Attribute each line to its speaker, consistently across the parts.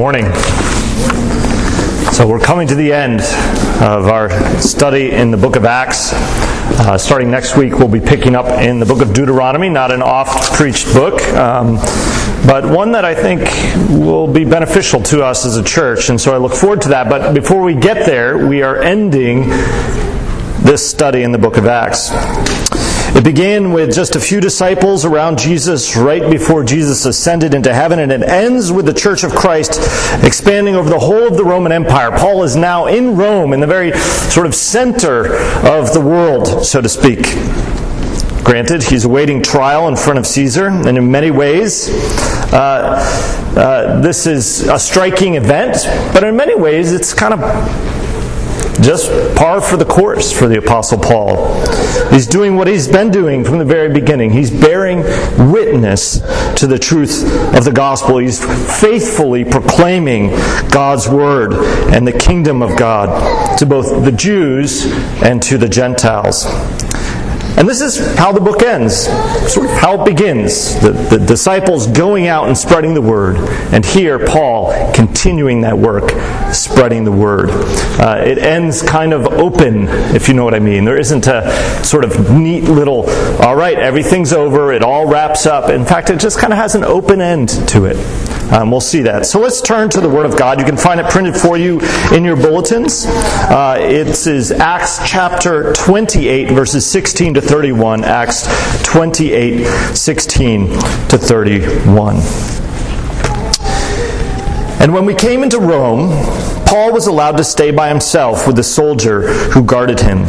Speaker 1: morning. So, we're coming to the end of our study in the book of Acts. Uh, starting next week, we'll be picking up in the book of Deuteronomy, not an oft preached book, um, but one that I think will be beneficial to us as a church. And so I look forward to that. But before we get there, we are ending this study in the book of Acts. It began with just a few disciples around Jesus right before Jesus ascended into heaven, and it ends with the Church of Christ expanding over the whole of the Roman Empire. Paul is now in Rome, in the very sort of center of the world, so to speak. Granted, he's awaiting trial in front of Caesar, and in many ways, uh, uh, this is a striking event, but in many ways, it's kind of just par for the course for the Apostle Paul. He's doing what he's been doing from the very beginning. He's bearing witness to the truth of the gospel. He's faithfully proclaiming God's word and the kingdom of God to both the Jews and to the Gentiles. And this is how the book ends, sort of how it begins. The, the, disciples going out and spreading the word. And here, Paul continuing that work, spreading the word. Uh, it ends kind of open, if you know what I mean. There isn't a sort of neat little, all right, everything's over, it all wraps up. In fact, it just kind of has an open end to it. Um, we'll see that. So let's turn to the Word of God. You can find it printed for you in your bulletins. Uh, it is Acts chapter 28, verses 16 to 31. Acts 28, 16 to 31. And when we came into Rome, Paul was allowed to stay by himself with the soldier who guarded him.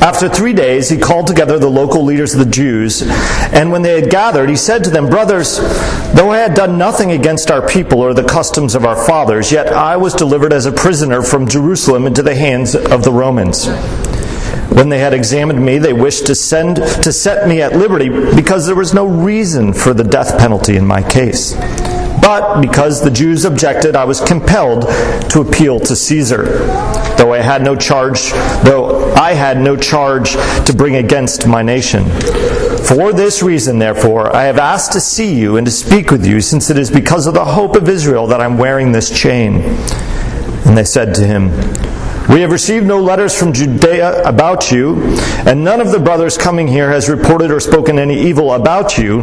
Speaker 1: After three days, he called together the local leaders of the Jews, and when they had gathered, he said to them, Brothers, though I had done nothing against our people or the customs of our fathers, yet I was delivered as a prisoner from Jerusalem into the hands of the Romans. When they had examined me, they wished to send to set me at liberty because there was no reason for the death penalty in my case. But because the Jews objected, I was compelled to appeal to Caesar. Though I had no charge, though I had no charge to bring against my nation. For this reason, therefore, I have asked to see you and to speak with you, since it is because of the hope of Israel that I'm wearing this chain. And they said to him, we have received no letters from Judea about you, and none of the brothers coming here has reported or spoken any evil about you.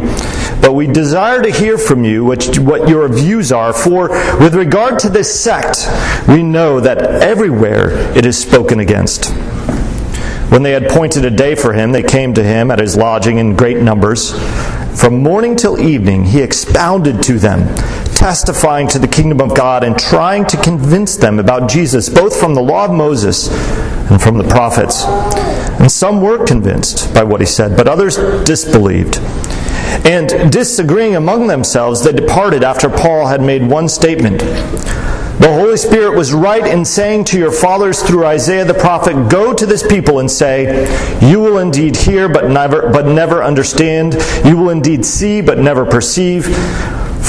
Speaker 1: But we desire to hear from you what, what your views are, for with regard to this sect, we know that everywhere it is spoken against. When they had appointed a day for him, they came to him at his lodging in great numbers. From morning till evening, he expounded to them, testifying to the kingdom of God and trying to convince them about Jesus, both from the law of Moses and from the prophets. And some were convinced by what he said, but others disbelieved. And disagreeing among themselves, they departed after Paul had made one statement. The Holy Spirit was right in saying to your fathers through Isaiah the prophet, Go to this people and say, You will indeed hear, but never, but never understand. You will indeed see, but never perceive.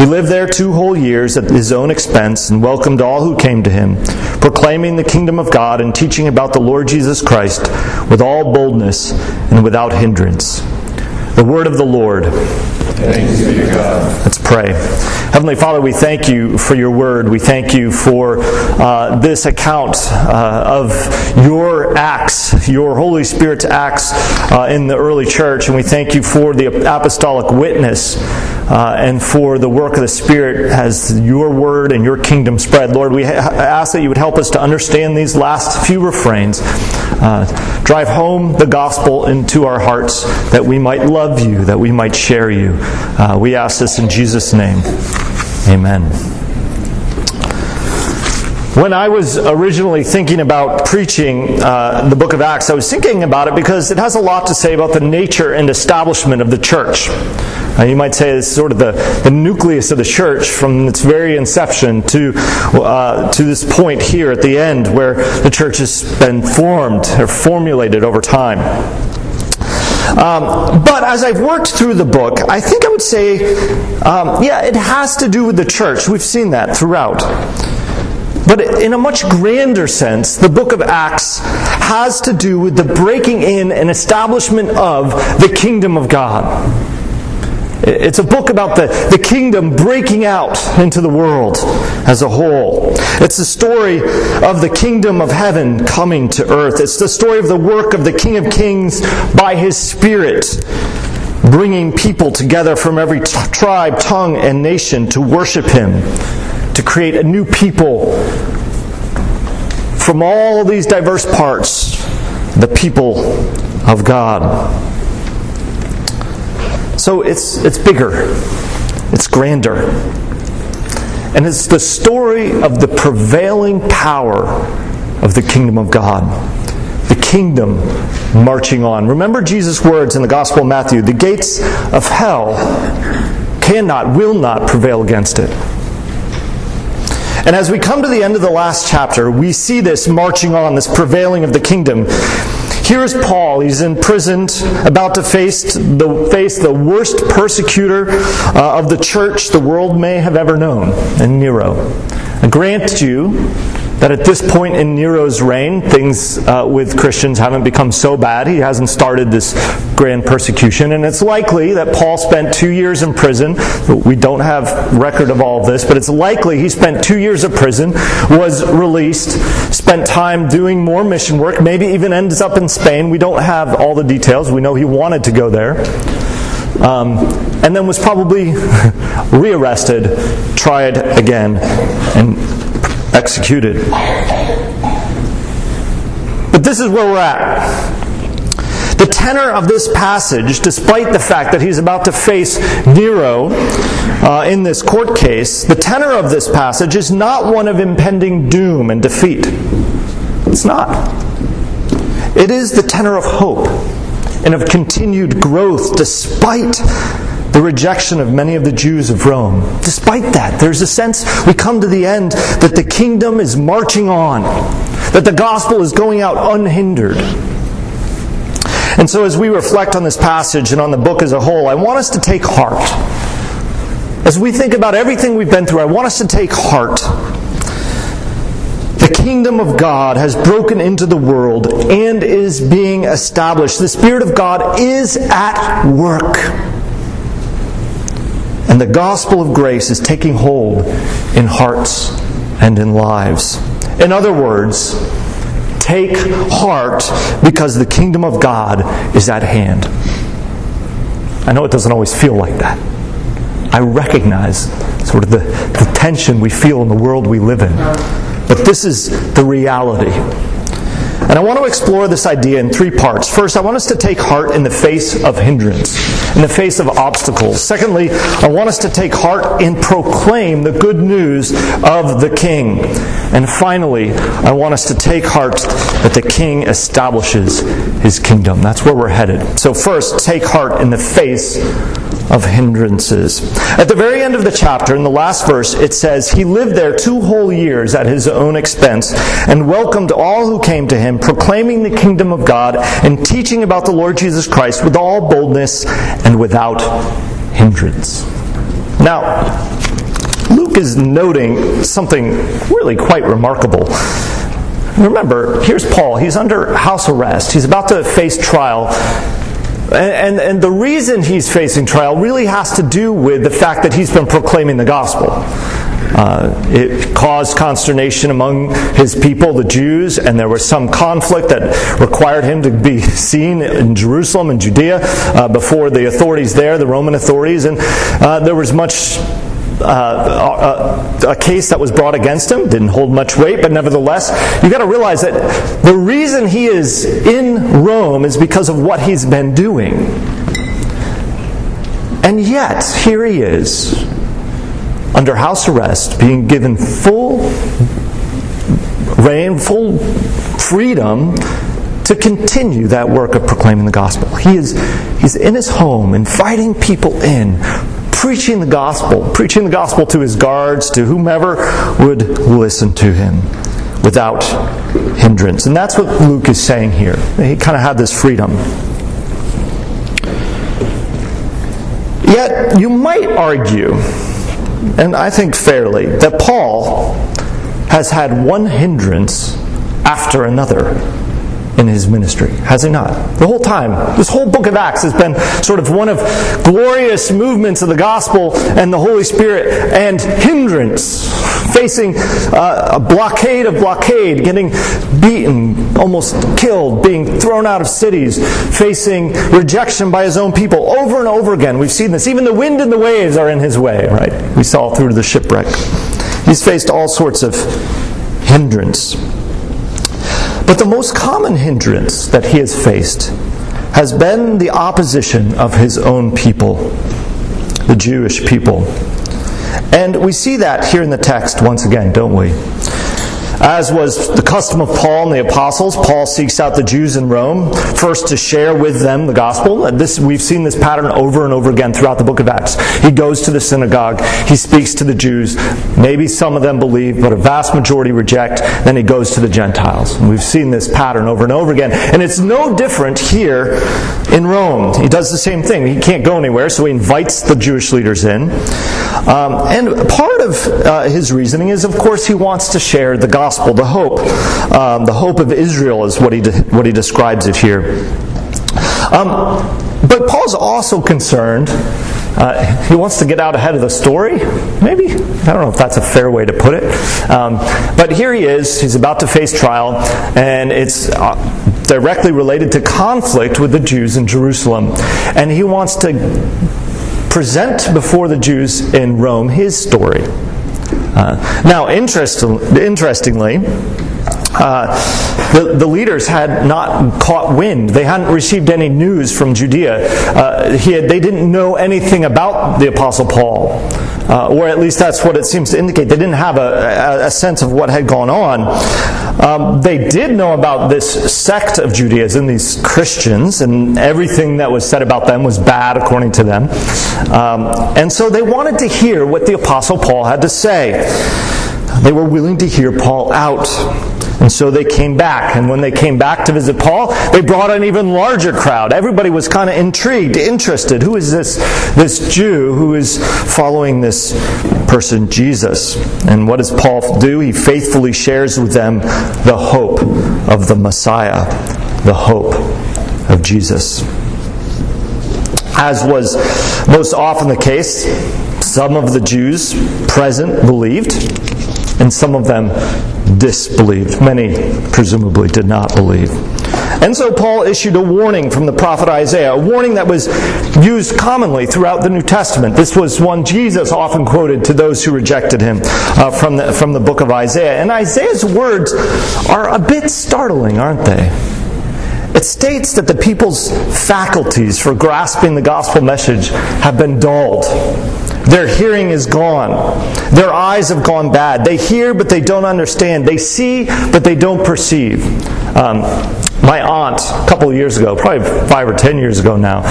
Speaker 1: He lived there two whole years at his own expense and welcomed all who came to him, proclaiming the kingdom of God and teaching about the Lord Jesus Christ with all boldness and without hindrance. The word of the Lord. Let's pray. Heavenly Father, we thank you for your word. We thank you for uh, this account uh, of your acts, your Holy Spirit's acts uh, in the early church. And we thank you for the apostolic witness uh, and for the work of the Spirit as your word and your kingdom spread. Lord, we ha- ask that you would help us to understand these last few refrains. Uh, drive home the gospel into our hearts that we might love you, that we might share you. Uh, we ask this in Jesus' name. Amen. When I was originally thinking about preaching uh, the book of Acts, I was thinking about it because it has a lot to say about the nature and establishment of the church. Uh, you might say it's sort of the, the nucleus of the church from its very inception to, uh, to this point here at the end where the church has been formed or formulated over time. Um, but as I've worked through the book, I think I would say, um, yeah, it has to do with the church. We've seen that throughout. But in a much grander sense, the book of Acts has to do with the breaking in and establishment of the kingdom of God. It's a book about the, the kingdom breaking out into the world as a whole. It's the story of the kingdom of heaven coming to earth. It's the story of the work of the King of Kings by his Spirit, bringing people together from every t- tribe, tongue, and nation to worship him to create a new people from all these diverse parts, the people of God. So it's, it's bigger, it's grander. And it's the story of the prevailing power of the kingdom of God. The kingdom marching on. Remember Jesus' words in the Gospel of Matthew the gates of hell cannot, will not prevail against it. And as we come to the end of the last chapter, we see this marching on, this prevailing of the kingdom. Here's Paul. He's imprisoned, about to face the, face the worst persecutor uh, of the church the world may have ever known, and Nero. I grant you that at this point in Nero's reign, things uh, with Christians haven't become so bad. He hasn't started this grand persecution, and it's likely that Paul spent two years in prison. We don't have record of all of this, but it's likely he spent two years of prison, was released, spent time doing more mission work, maybe even ends up in Spain. We don't have all the details. We know he wanted to go there. Um, and then was probably rearrested, tried again, and executed. But this is where we're at. The tenor of this passage, despite the fact that he's about to face Nero uh, in this court case, the tenor of this passage is not one of impending doom and defeat. It's not. It is the tenor of hope and of continued growth despite the rejection of many of the Jews of Rome. Despite that, there's a sense we come to the end that the kingdom is marching on, that the gospel is going out unhindered. And so, as we reflect on this passage and on the book as a whole, I want us to take heart. As we think about everything we've been through, I want us to take heart. The kingdom of God has broken into the world and is being established. The Spirit of God is at work. And the gospel of grace is taking hold in hearts and in lives. In other words, take heart because the kingdom of God is at hand. I know it doesn't always feel like that. I recognize sort of the, the tension we feel in the world we live in. But this is the reality. And I want to explore this idea in three parts. First, I want us to take heart in the face of hindrance, in the face of obstacles. Secondly, I want us to take heart and proclaim the good news of the King. And finally, I want us to take heart that the King establishes his kingdom. That's where we're headed. So, first, take heart in the face of hindrances. At the very end of the chapter, in the last verse, it says, He lived there two whole years at his own expense and welcomed all who came to him, proclaiming the kingdom of God and teaching about the Lord Jesus Christ with all boldness and without hindrance. Now, Luke is noting something really quite remarkable. Remember, here's Paul. He's under house arrest. He's about to face trial and, and, and, the reason he's facing trial really has to do with the fact that he's been proclaiming the gospel. Uh, it caused consternation among his people, the Jews, and there was some conflict that required him to be seen in Jerusalem and Judea uh, before the authorities there, the Roman authorities, and uh, there was much uh, a, a, case that was brought against him. Didn't hold much weight, but nevertheless, you got to realize that the reason he is in Rome is because of what he's been doing. And yet, here he is, under house arrest, being given full rein, full freedom to continue that work of proclaiming the gospel. He is he's in his home, inviting people in, preaching the gospel, preaching the gospel to his guards, to whomever would listen to him without hindrance. And that's what Luke is saying here. He kind of had this freedom. Yet, you might argue, and I think fairly, that Paul has had one hindrance after another in his ministry, has he not? The whole time. This whole book of Acts has been sort of one of glorious movements of the gospel and the Holy Spirit and hindrance, facing uh, a blockade of blockade, getting beaten, almost killed, being thrown out of cities, facing rejection by his own people over and over again. We've seen this. Even the wind and the waves are in his way, right? We saw through the shipwreck. He's faced all sorts of hindrance. But the most common hindrance that he has faced has been the opposition of his own people, the Jewish people. And we see that here in the text once again, don't we? As was the custom of Paul and the apostles, Paul seeks out the Jews in Rome first to share with them the gospel. And this, we've seen this pattern over and over again throughout the book of Acts. He goes to the synagogue, he speaks to the Jews. Maybe some of them believe, but a vast majority reject. Then he goes to the Gentiles. And we've seen this pattern over and over again. And it's no different here in Rome. He does the same thing. He can't go anywhere, so he invites the Jewish leaders in. Um, and part of uh, his reasoning is, of course, he wants to share the gospel the hope. Um, the hope of Israel is what he, de- what he describes it here. Um, but Paul's also concerned. Uh, he wants to get out ahead of the story, maybe. I don't know if that's a fair way to put it. Um, but here he is. He's about to face trial, and it's uh, directly related to conflict with the Jews in Jerusalem. And he wants to present before the Jews in Rome his story. Uh, now, interest, interestingly, uh, the, the, leaders had not caught wind. They hadn't received any news from Judea. Uh, had, they didn't know anything about the Apostle Paul. Uh, or at least that's what it seems to indicate. They didn't have a, a sense of what had gone on. Um, they did know about this sect of Judaism, these Christians, and everything that was said about them was bad according to them. Um, and so they wanted to hear what the Apostle Paul had to say. They were willing to hear Paul out. And so they came back. And when they came back to visit Paul, they brought an even larger crowd. Everybody was kind of intrigued, interested. Who is this, this Jew who is following this person, Jesus? And what does Paul do? He faithfully shares with them the hope of the Messiah, the hope of Jesus. As was most often the case, some of the Jews present believed, and some of them disbelieved. Many presumably did not believe. And so Paul issued a warning from the prophet Isaiah, a warning that was used commonly throughout the New Testament. This was one Jesus often quoted to those who rejected him uh, from, the, from the book of Isaiah. And Isaiah's words are a bit startling, aren't they? It states that the people's faculties for grasping the gospel message have been dulled. Their hearing is gone. Their eyes have gone bad. They hear, but they don't understand. They see, but they don't perceive. Um, my aunt, a couple of years ago, probably five or ten years ago now,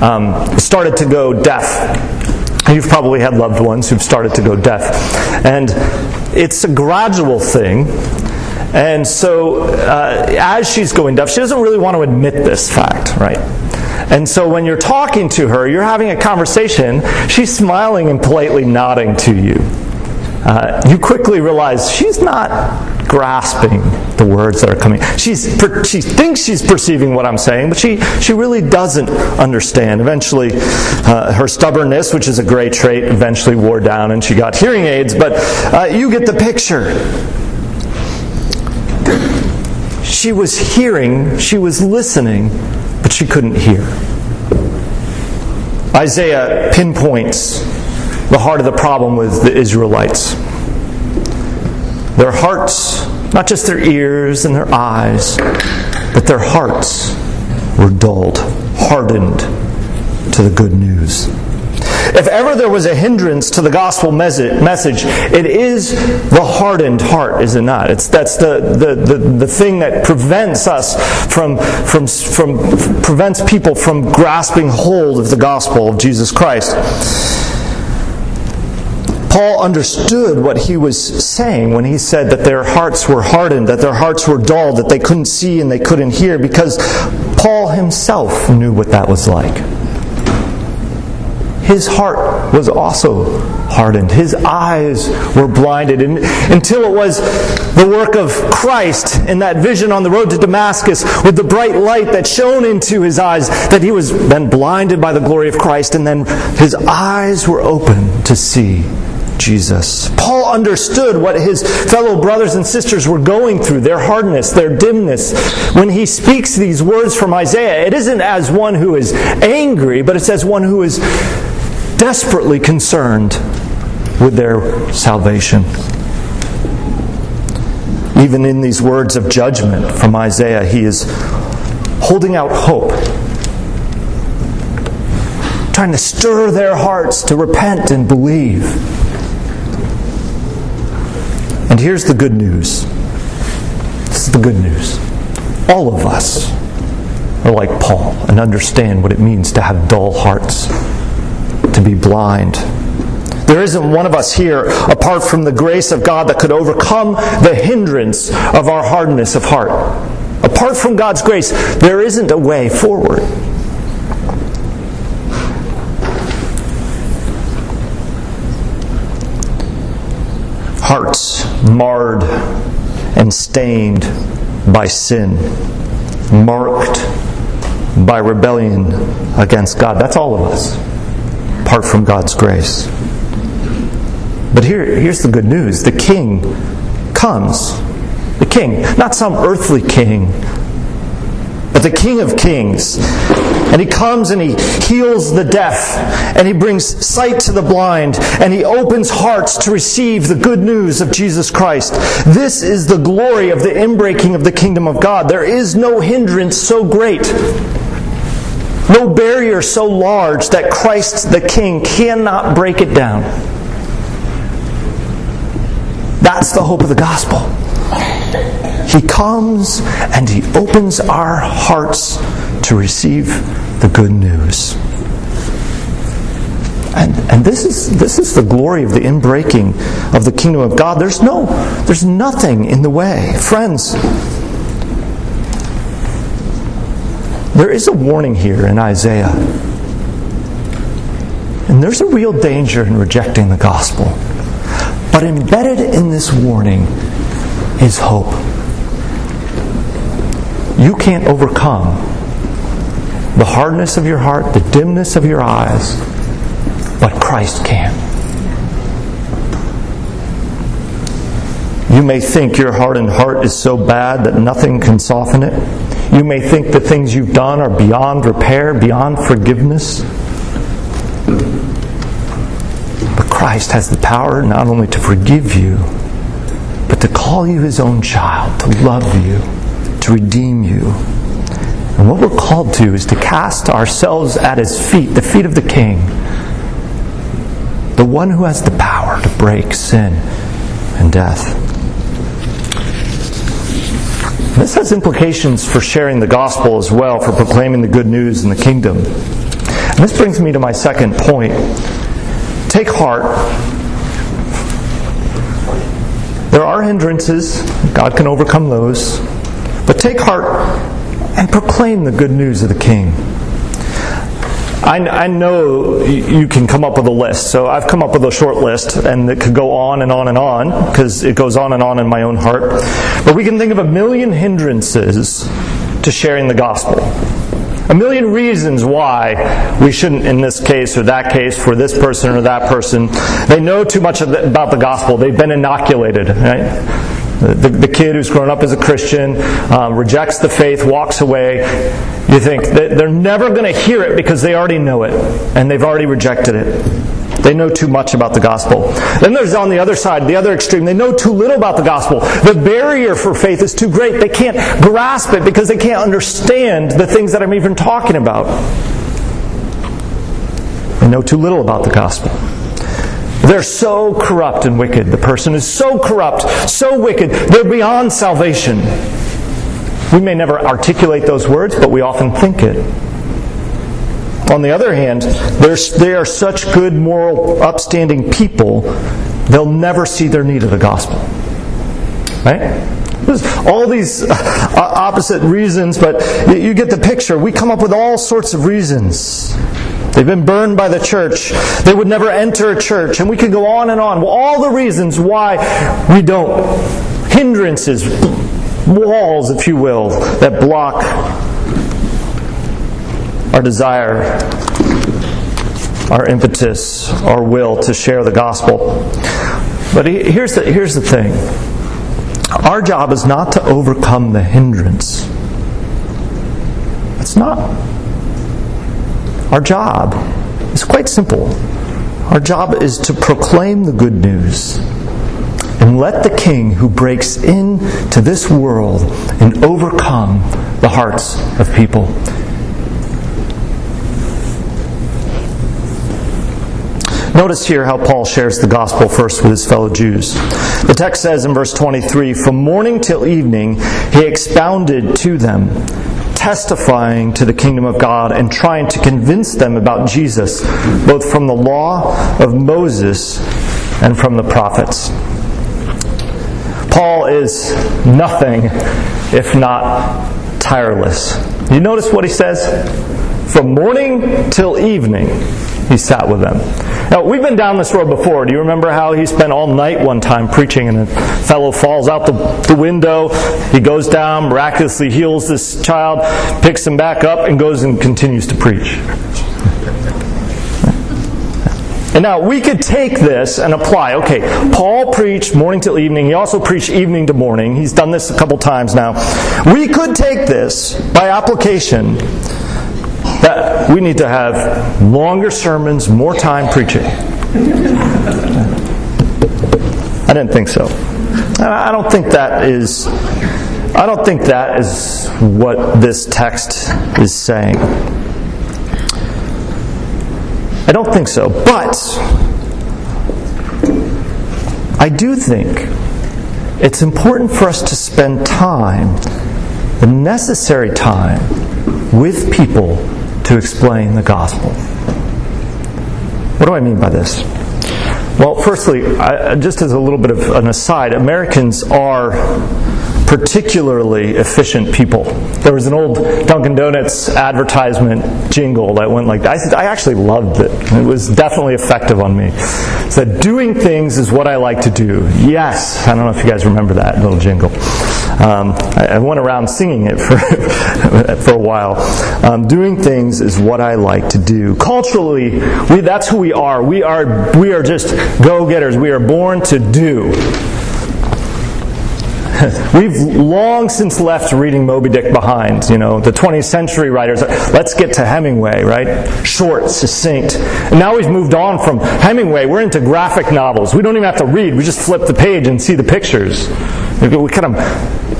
Speaker 1: um, started to go deaf. You've probably had loved ones who've started to go deaf. And it's a gradual thing. And so, uh, as she's going deaf, she doesn't really want to admit this fact, right? And so, when you're talking to her, you're having a conversation, she's smiling and politely nodding to you. Uh, you quickly realize she's not grasping the words that are coming. She's, she thinks she's perceiving what I'm saying, but she, she really doesn't understand. Eventually, uh, her stubbornness, which is a great trait, eventually wore down and she got hearing aids, but uh, you get the picture. She was hearing, she was listening, she couldn't hear. Isaiah pinpoints the heart of the problem with the Israelites. Their hearts, not just their ears and their eyes, but their hearts were dulled, hardened to the good news. If ever there was a hindrance to the gospel message, it is the hardened heart, is it not? It's, that's the, the, the, the thing that prevents us from, from, from, prevents people from grasping hold of the gospel of Jesus Christ. Paul understood what he was saying when he said that their hearts were hardened, that their hearts were dull, that they couldn't see and they couldn't hear, because Paul himself knew what that was like. His heart was also hardened. His eyes were blinded. And until it was the work of Christ in that vision on the road to Damascus with the bright light that shone into his eyes that he was then blinded by the glory of Christ and then his eyes were open to see Jesus. Paul understood what his fellow brothers and sisters were going through, their hardness, their dimness. When he speaks these words from Isaiah, it isn't as one who is angry, but it's as one who is desperately concerned with their salvation. Even in these words of judgment from Isaiah, he is holding out hope trying to stir their hearts to repent and believe. And here's the good news. This is the good news. All of us are like Paul and understand what it means to have dull hearts, to be blind. There isn't one of us here, apart from the grace of God, that could overcome the hindrance of our hardness of heart. Apart from God's grace, there isn't a way forward. hearts marred and stained by sin, marked by rebellion against God. That's all of us, apart from God's grace. But here, here's the good news the king comes. The king, not some earthly king, but the King of Kings. And he comes and he heals the deaf, and he brings sight to the blind, and he opens hearts to receive the good news of Jesus Christ. This is the glory of the inbreaking of the kingdom of God. There is no hindrance so great, no barrier so large that Christ the King cannot break it down. That's the hope of the gospel. He comes and He opens our hearts to receive the good news. And, and this is this is the glory of the inbreaking of the kingdom of God. There's no there's nothing in the way. Friends, there is a warning here in Isaiah. And there's a real danger in rejecting the gospel. But embedded in this warning is hope. You can't overcome the hardness of your heart, the dimness of your eyes, but Christ can. You may think your hardened heart is so bad that nothing can soften it. You may think the things you've done are beyond repair, beyond forgiveness. But Christ has the power not only to forgive you, but to call you his own child, to love you to redeem you. And what we're called to is to cast ourselves at his feet, the feet of the King, the one who has the power to break sin and death. This has implications for sharing the gospel as well, for proclaiming the good news in the kingdom. And this brings me to my second point. Take heart. There are hindrances, God can overcome those. But take heart and proclaim the good news of the King. I, I, know you can come up with a list, so I've come up with a short list, and it could go on and on and on, because it goes on and on in my own heart. But we can think of a million hindrances to sharing the gospel. A million reasons why we shouldn't, in this case or that case, for this person or that person. They know too much about the gospel. They've been inoculated, right? The, the, kid who's grown up as a Christian um, rejects the faith, walks away. You think they're never going to hear it because they already know it and they've already rejected it. They know too much about the gospel. Then there's on the other side, the other extreme, they know too little about the gospel. The barrier for faith is too great. They can't grasp it because they can't understand the things that I'm even talking about. They know too little about the gospel. They're so corrupt and wicked. The person is so corrupt, so wicked, they're beyond salvation. We may never articulate those words, but we often think it. On the other hand, they are such good, moral, upstanding people, they'll never see their need of the gospel. Right? There's all these uh, opposite reasons, but you get the picture. We come up with all sorts of reasons. They've been burned by the church. They would never enter a church. And we could go on and on. All the reasons why we don't. Hindrances, walls, if you will, that block our desire, our impetus, our will to share the gospel. But here's the, here's the thing our job is not to overcome the hindrance. It's not. Our job is quite simple. Our job is to proclaim the good news and let the king who breaks into this world and overcome the hearts of people. Notice here how Paul shares the gospel first with his fellow Jews. The text says in verse 23 From morning till evening he expounded to them testifying to the kingdom of God and trying to convince them about Jesus, both from the law of Moses and from the prophets. Paul is nothing if not tireless. You notice what he says? From morning till evening, he sat with them. Now, we've been down this road before. Do you remember how he spent all night one time preaching and a fellow falls out the, the window? He goes down, miraculously heals this child, picks him back up, and goes and continues to preach. And now we could take this and apply. Okay, Paul preached morning till evening. He also preached evening to morning. He's done this a couple times now. We could take this by application that we need to have longer sermons, more time preaching. I didn't think so. I don't think that is I don't think that is what this text is saying. I don't think so. But I do think it's important for us to spend time, the necessary time, with people to explain the gospel. What do I mean by this? Well, firstly, I, just as a little bit of an aside, Americans are particularly efficient people. There was an old Dunkin' Donuts advertisement jingle that went like that. I, I actually loved it. It was definitely effective on me. It said, Doing things is what I like to do. Yes. I don't know if you guys remember that little jingle. Um, I, I, went around singing it for, for a while. Um, doing things is what I like to do. Culturally, we, that's who we are. We are, we are just go getters. We are born to do. We've long since left reading Moby Dick behind. You know, the 20th century writers. Let's get to Hemingway, right? Short, succinct. And now we've moved on from Hemingway. We're into graphic novels. We don't even have to read. We just flip the page and see the pictures. We kind of,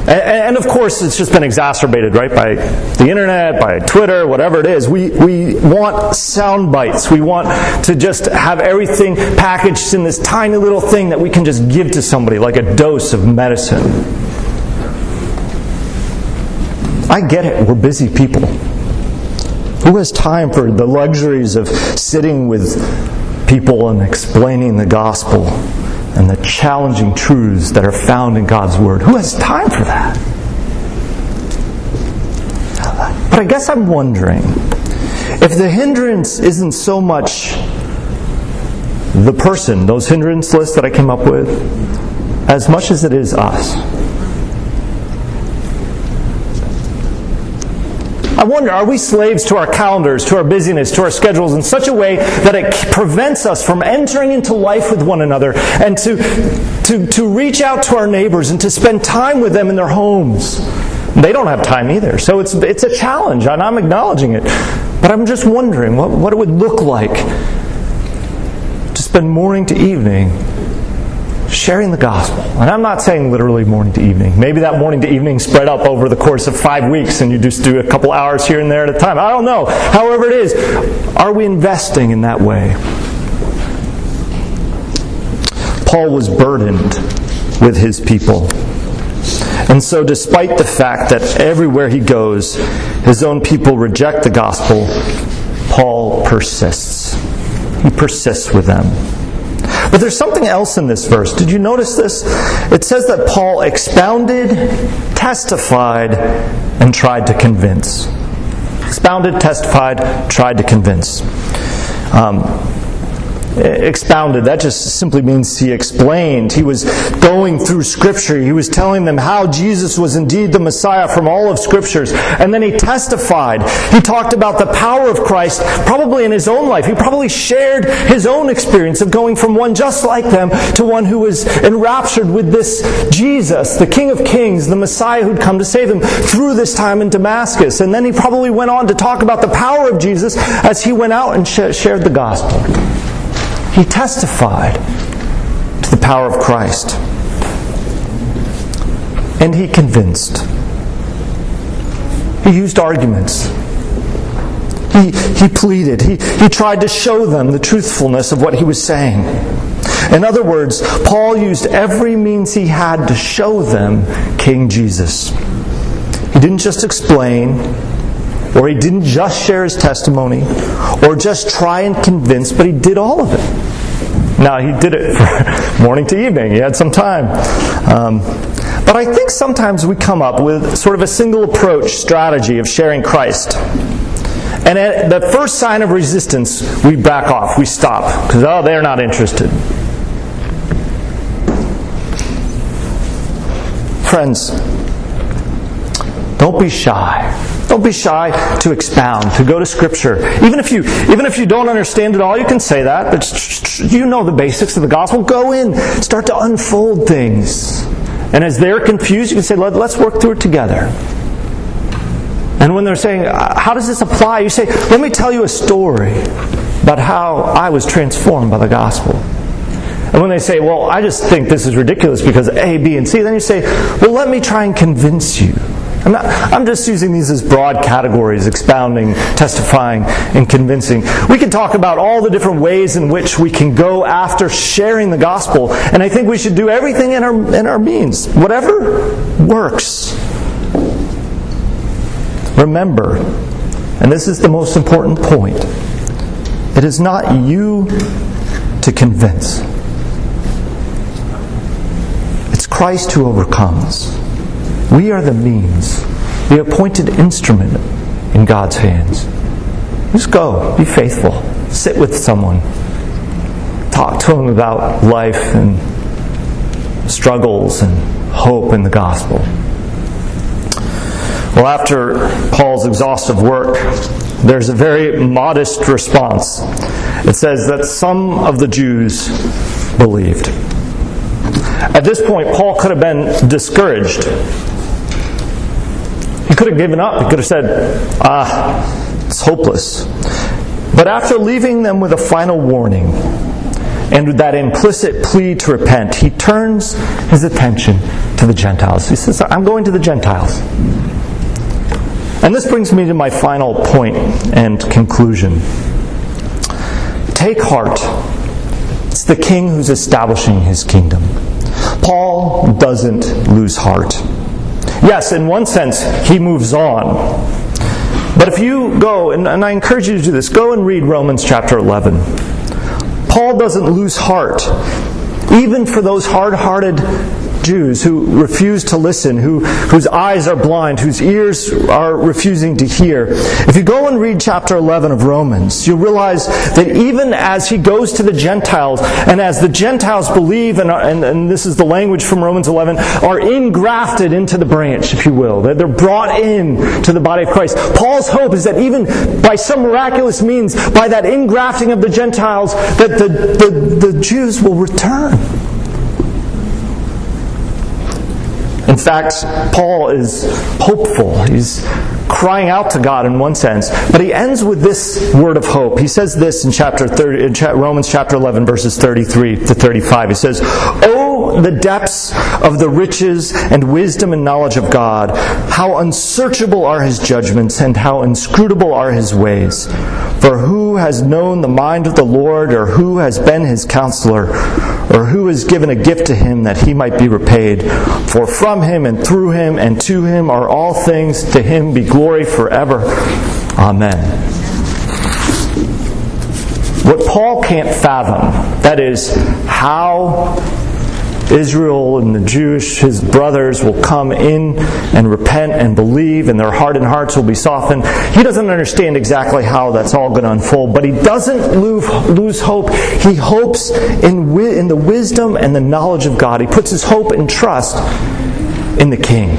Speaker 1: and of course, it's just been exacerbated, right, by the internet, by Twitter, whatever it is. We we want sound bites. We want to just have everything packaged in this tiny little thing that we can just give to somebody, like a dose of medicine. I get it. We're busy people. Who has time for the luxuries of sitting with people and explaining the gospel? And the challenging truths that are found in God's Word. Who has time for that? But I guess I'm wondering if the hindrance isn't so much the person, those hindrance lists that I came up with, as much as it is us. I wonder, are we slaves to our calendars, to our busyness, to our schedules in such a way that it prevents us from entering into life with one another and to, to, to reach out to our neighbors and to spend time with them in their homes? They don't have time either. So it's, it's a challenge, and I'm acknowledging it. But I'm just wondering what, what it would look like to spend morning to evening sharing the gospel. And I'm not saying literally morning to evening. Maybe that morning to evening spread up over the course of five weeks and you just do a couple hours here and there at a time. I don't know. However it is, are we investing in that way? Paul was burdened with his people. And so, despite the fact that everywhere he goes, his own people reject the gospel, Paul persists. He persists with them. But there's something else in this verse. Did you notice this? It says that Paul expounded, testified, and tried to convince. Expounded, testified, tried to convince. Um, Eh, expounded. That just simply means he explained. He was going through Scripture. He was telling them how Jesus was indeed the Messiah from all of Scriptures. And then he testified. He talked about the power of Christ, probably in his own life. He probably shared his own experience of going from one just like them to one who was enraptured with this Jesus, the King of Kings, the Messiah who'd come to save him through this time in Damascus. And then he probably went on to talk about the power of Jesus as he went out and sh- shared the gospel. He testified to the power of Christ. And he convinced. He used arguments. He, he pleaded. He, he tried to show them the truthfulness of what he was saying. In other words, Paul used every means he had to show them King Jesus. He didn't just explain, or he didn't just share his testimony, or just try and convince, but he did all of it. Now, he did it morning to evening. He had some time. Um, but I think sometimes we come up with sort of a single approach strategy of sharing Christ. And at the first sign of resistance, we back off, we stop, because, oh, they're not interested. Friends, don't be shy. Don't be shy to expound, to go to Scripture. Even if you, even if you don't understand it all, you can say that. But you know the basics of the gospel. Go in, start to unfold things. And as they're confused, you can say, Let, us work through it together. And when they're saying, uh, How does this apply? You say, Let me tell you a story about how I was transformed by the gospel. And when they say, Well, I just think this is ridiculous because A, B, and C, then you say, Well, let me try and convince you I'm, not, I'm just using these as broad categories expounding, testifying, and convincing. We can talk about all the different ways in which we can go after sharing the gospel, and I think we should do everything in our, in our means. Whatever works. Remember, and this is the most important point it is not you to convince, it's Christ who overcomes. We are the means, the appointed instrument in God's hands. Just go, be faithful, sit with someone, talk to them about life and struggles and hope in the gospel. Well, after Paul's exhaustive work, there's a very modest response. It says that some of the Jews believed. At this point, Paul could have been discouraged he could have given up. He could have said, ah, it's hopeless. But after leaving them with a final warning and with that implicit plea to repent, he turns his attention to the Gentiles. He says, I'm going to the Gentiles. And this brings me to my final point and conclusion. Take heart. It's the king who's establishing his kingdom. Paul doesn't lose heart. Yes, in one sense, he moves on. But if you go, and, and I encourage you to do this, go and read Romans chapter 11. Paul doesn't lose heart, even for those hard hearted Jews who refuse to listen, who, whose eyes are blind, whose ears are refusing to hear. If you go and read chapter 11 of Romans, you'll realize that even as he goes to the Gentiles, and as the Gentiles believe, and, and, and this is the language from Romans 11, are ingrafted into the branch, if you will. That they're brought in to the body of Christ. Paul's hope is that even by some miraculous means, by that ingrafting of the Gentiles, that the, the, the Jews will return. In fact, Paul is hopeful. He's crying out to God in one sense, but he ends with this word of hope. He says this in chapter 30, in Romans chapter 11, verses 33 to 35. He says, "Oh the depths of the riches and wisdom and knowledge of God, how unsearchable are his judgments and how inscrutable are his ways. For who has known the mind of the Lord, or who has been his counselor, or who has given a gift to him that he might be repaid? For from him and through him and to him are all things, to him be glory forever. Amen. What Paul can't fathom, that is, how Israel and the Jewish, his brothers, will come in and repent and believe, and their hardened hearts will be softened. He doesn't understand exactly how that's all going to unfold, but he doesn't lose, hope. He hopes in, in the wisdom and the knowledge of God. He puts his hope and trust in the King.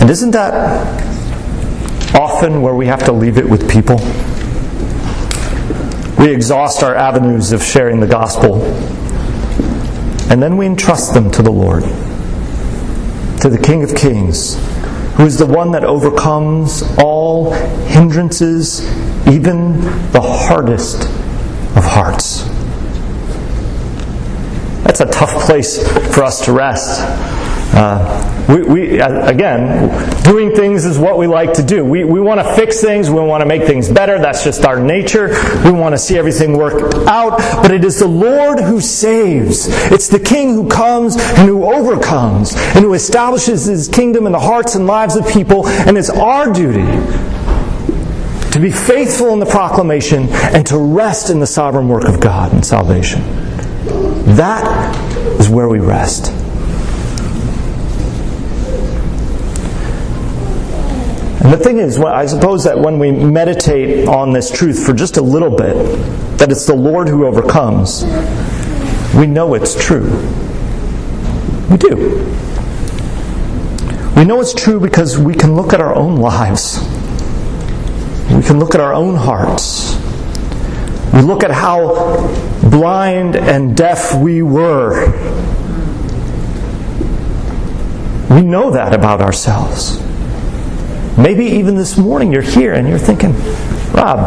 Speaker 1: And isn't that often where we have to leave it with people? We exhaust our avenues of sharing the gospel. And then we entrust them to the Lord, to the King of Kings, who is the one that overcomes all hindrances, even the hardest of hearts. That's a tough place for us to rest. Uh, we, we, again, doing things is what we like to do. We, we want to fix things. We want to make things better. That's just our nature. We want to see everything work out. But it is the Lord who saves. It's the King who comes and who overcomes and who establishes His kingdom in the hearts and lives of people. And it's our duty to be faithful in the proclamation and to rest in the sovereign work of God and salvation. That is where we rest. And the thing is, I suppose that when we meditate on this truth for just a little bit, that it's the Lord who overcomes, we know it's true. We do. We know it's true because we can look at our own lives. We can look at our own hearts. We look at how blind and deaf we were. We know that about ourselves. Maybe even this morning you're here and you're thinking, Rob,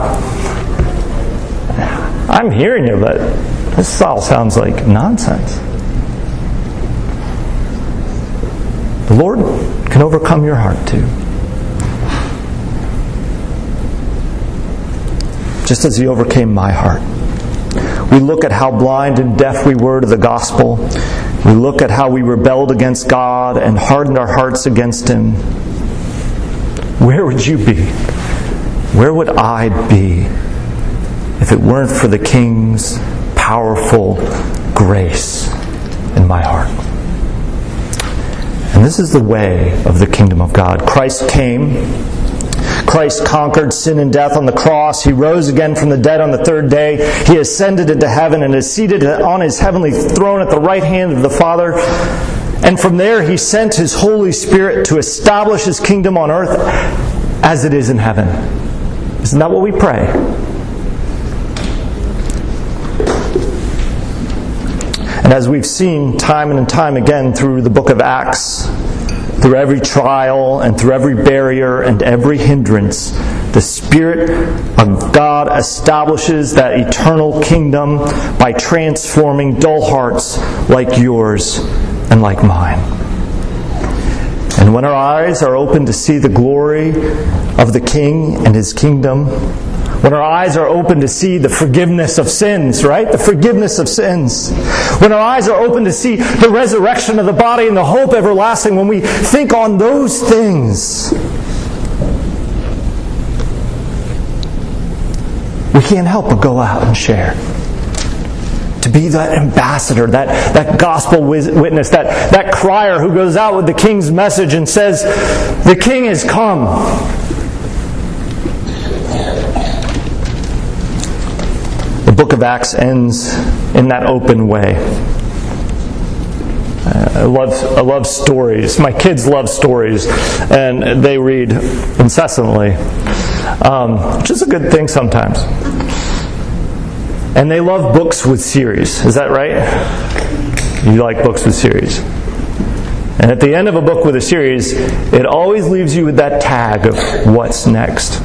Speaker 1: I'm hearing you, but this all sounds like nonsense. The Lord can overcome your heart too. Just as He overcame my heart. We look at how blind and deaf we were to the gospel. We look at how we rebelled against God and hardened our hearts against Him where would you be? Where would I be if it weren't for the King's powerful grace in my heart? And this is the way of the kingdom of God. Christ came. Christ conquered sin and death on the cross. He rose again from the dead on the third day. He ascended into heaven and is seated on his heavenly throne at the right hand of the Father. And from there, he sent his Holy Spirit to establish his kingdom on earth as it is in heaven. Isn't that what we pray? And as we've seen time and time again through the book of Acts, through every trial and through every barrier and every hindrance, the Spirit of God establishes that eternal kingdom by transforming dull hearts like yours and like mine. And when our eyes are open to see the glory of the King and his kingdom, when our eyes are open to see the forgiveness of sins, right? The forgiveness of sins. When our eyes are open to see the resurrection of the body and the hope everlasting, when we think on those things, we can't help but go out and share to be that ambassador, that, that gospel witness, that, that crier who goes out with the king's message and says, The king has come. The book of Acts ends in that open way. I love, I love stories. My kids love stories, and they read incessantly, um, which is a good thing sometimes. And they love books with series. Is that right? You like books with series. And at the end of a book with a series, it always leaves you with that tag of what's next.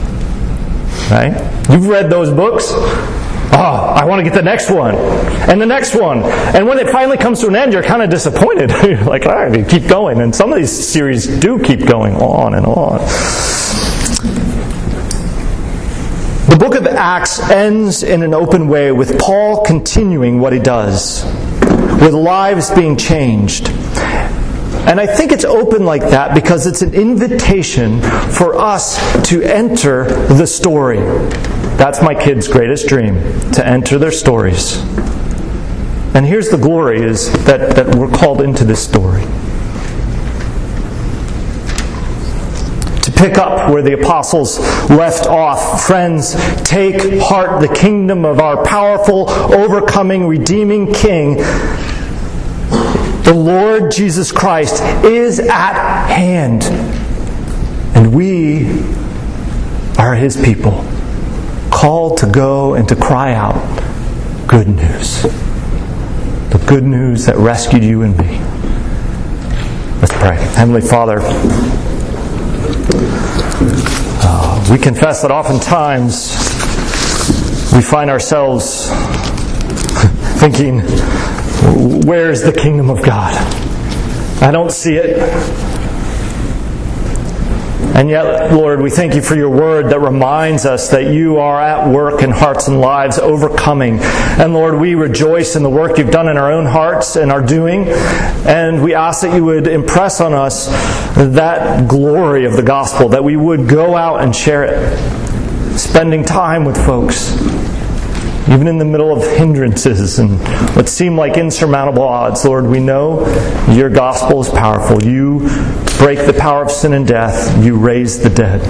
Speaker 1: Right? You've read those books. oh, I want to get the next one, and the next one. And when it finally comes to an end, you're kind of disappointed. you're like, all right, keep going. And some of these series do keep going on and on. The book of Acts ends in an open way with Paul continuing what he does, with lives being changed. And I think it's open like that because it's an invitation for us to enter the story. That's my kids' greatest dream, to enter their stories. And here's the glory is that, that we're called into this story. Pick up where the apostles left off, friends, take heart, the kingdom of our powerful, overcoming, redeeming King the Lord Jesus Christ is at hand. And we are his people, called to go and to cry out good news. The good news that rescued you and me. Let's pray. Heavenly Father, we confess that oftentimes we find ourselves thinking, Where's the kingdom of God? I don't see it. And yet, Lord, we thank you for your word that reminds us that you are at work in hearts and lives, overcoming. And Lord, we rejoice in the work you've done in our own hearts and are doing. And we ask that you would impress on us that glory of the gospel, that we would go out and share it, spending time with folks even in the middle of hindrances and what seem like insurmountable odds, Lord, we know your gospel is powerful. You break the power of sin and death, you raise the dead.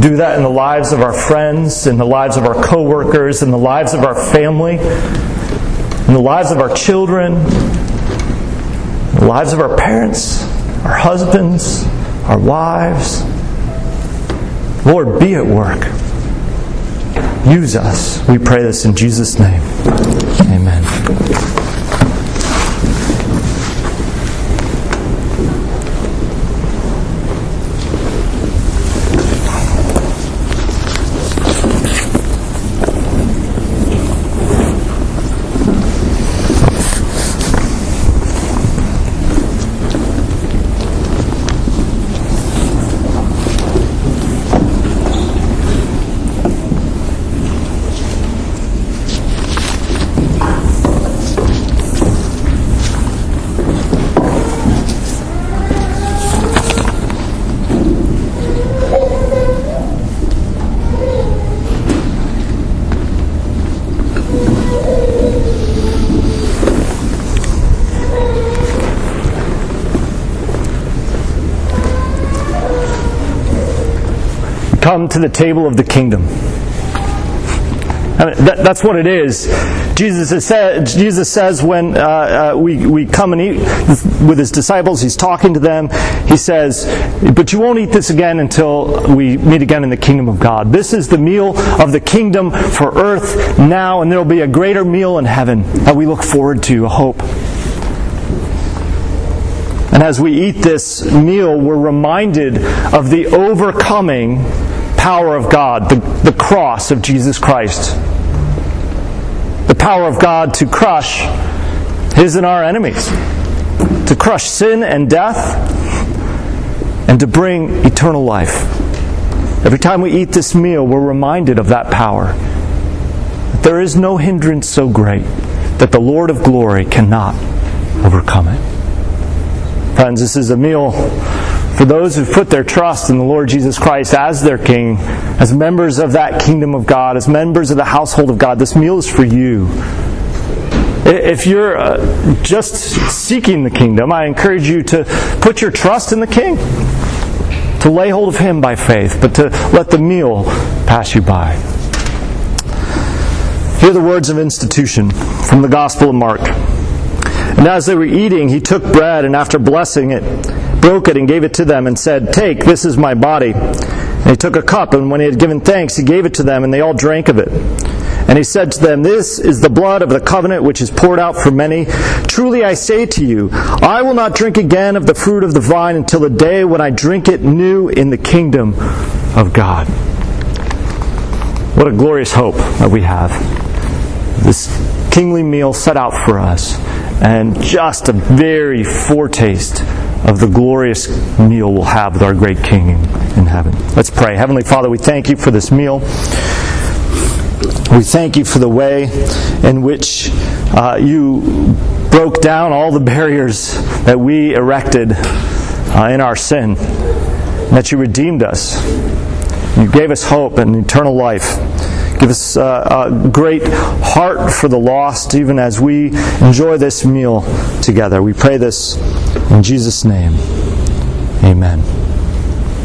Speaker 1: Do that in the lives of our friends, in the lives of our coworkers, in the lives of our family, in the lives of our children, the lives of our parents, our husbands, our wives. Lord, be at work. Use us. We pray this in Jesus' name. Amen. Come to the table of the kingdom. I mean, that, that's what it is. Jesus, says, Jesus says when uh, uh, we, we come and eat with his disciples, he's talking to them. He says, But you won't eat this again until we meet again in the kingdom of God. This is the meal of the kingdom for earth now, and there will be a greater meal in heaven that we look forward to, a hope. And as we eat this meal, we're reminded of the overcoming power of God, the, the cross of Jesus Christ. The power of God to crush his and our enemies, to crush sin and death, and to bring eternal life. Every time we eat this meal, we're reminded of that power. There is no hindrance so great that the Lord of glory cannot overcome it. Friends, this is a meal for those who've put their trust in the Lord Jesus Christ as their King, as members of that kingdom of God, as members of the household of God, this meal is for you. If you're uh, just seeking the kingdom, I encourage you to put your trust in the King, to lay hold of Him by faith, but to let the meal pass you by. Hear the words of institution from the Gospel of Mark. And as they were eating, he took bread, and after blessing it, broke it and gave it to them and said, Take, this is my body. And he took a cup, and when he had given thanks, he gave it to them, and they all drank of it. And he said to them, This is the blood of the covenant which is poured out for many. Truly I say to you, I will not drink again of the fruit of the vine until the day when I drink it new in the kingdom of God. What a glorious hope that we have. This kingly meal set out for us, and just a very foretaste of the glorious meal we'll have with our great King in heaven. Let's pray. Heavenly Father, we thank you for this meal. We thank you for the way in which uh, you broke down all the barriers that we erected uh, in our sin, that you redeemed us. You gave us hope and eternal life. Give us uh, a great heart for the lost, even as we enjoy this meal together. We pray this in Jesus' name. Amen.